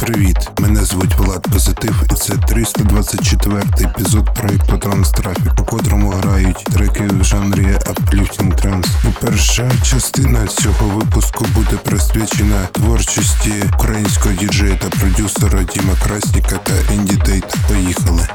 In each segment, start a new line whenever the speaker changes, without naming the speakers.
Привіт! Мене звуть Влад Позитив, і це 324 епізод проєкту Транстрафік, у котрому грають треки в жанрі Uplifting. І перша частина цього випуску буде присвячена творчості українського діджея та продюсера Діма Красніка та Інді Дейта. Поїхали!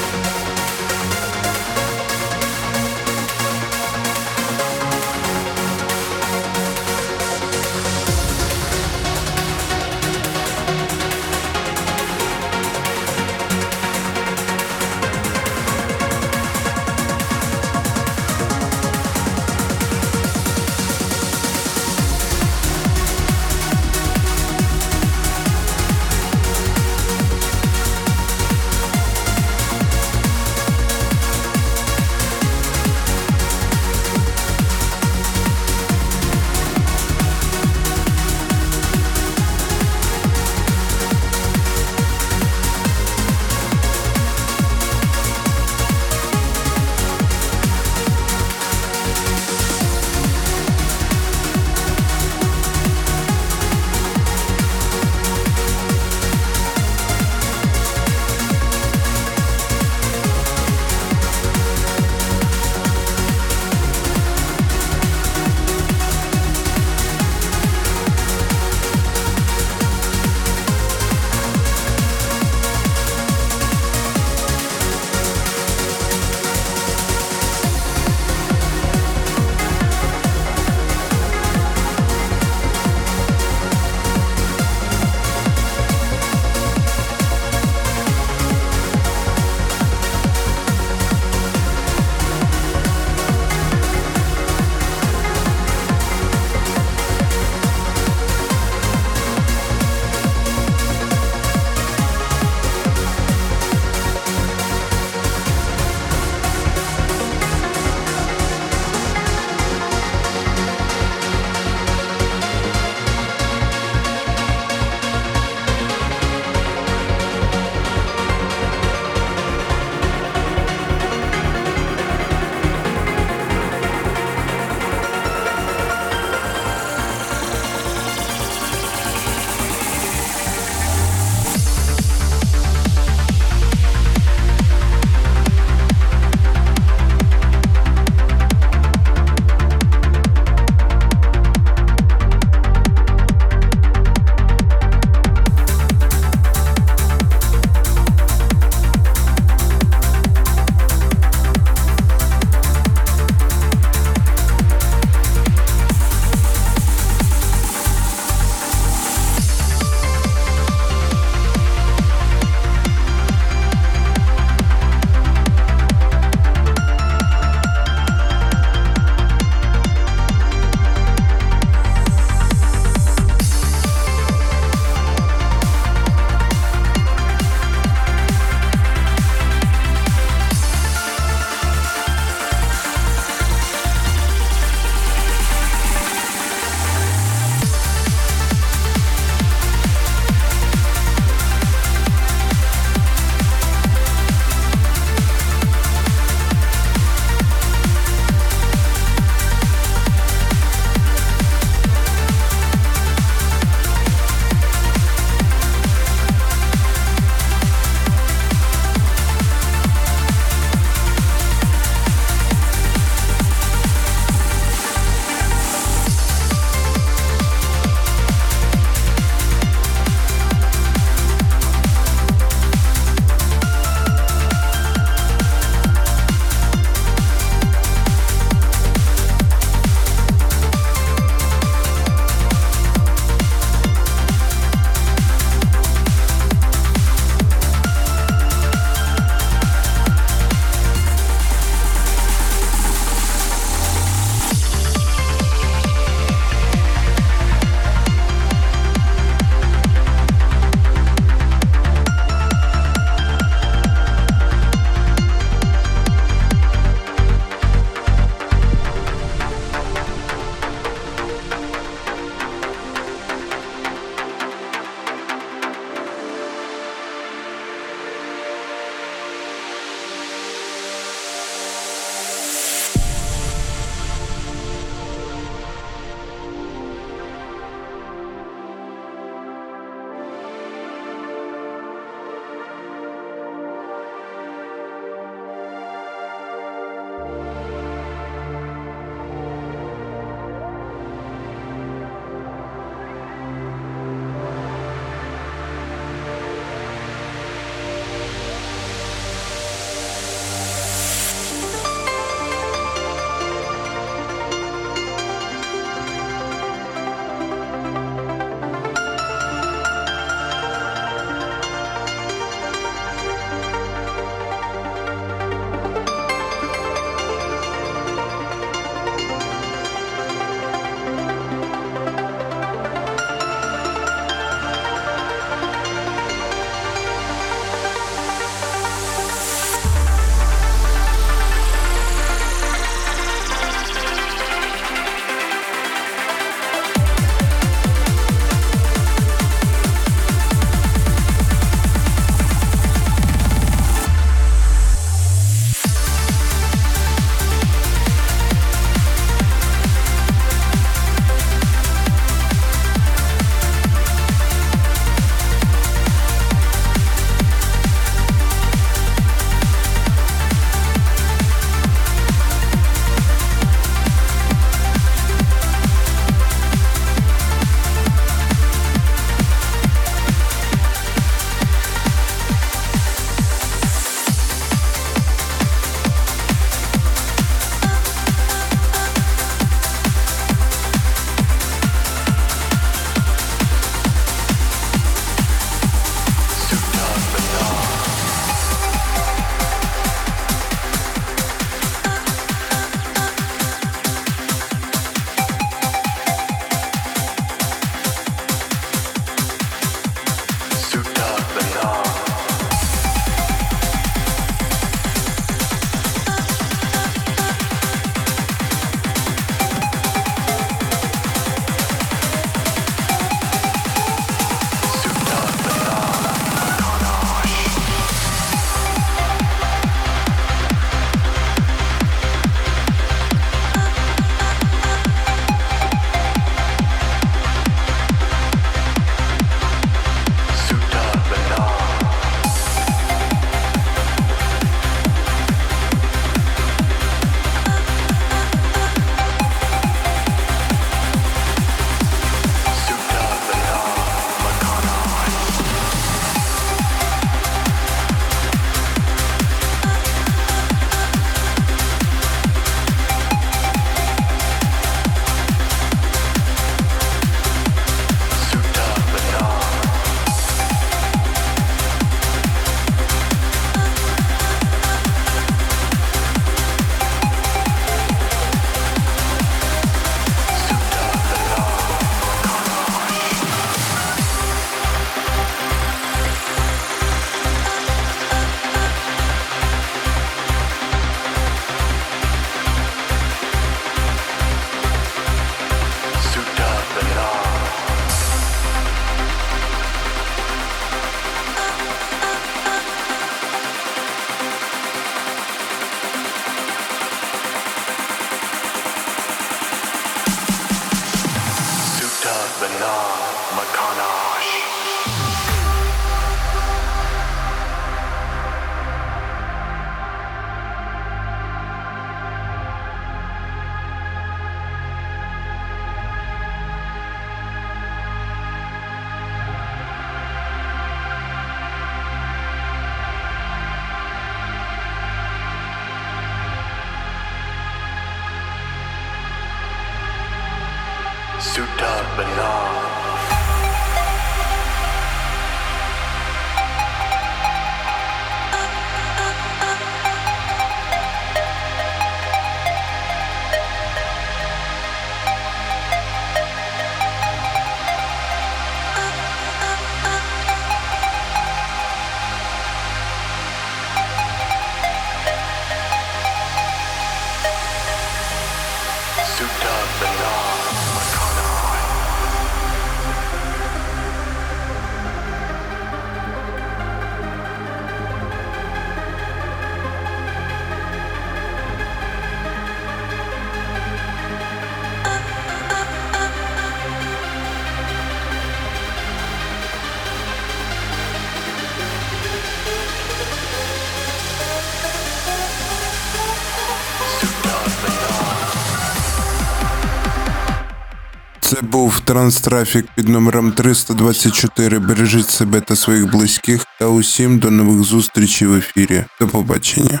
Це був транстрафік під номером 324. Бережіть себе та своїх близьких. Та усім до нових зустрічей в ефірі. До побачення.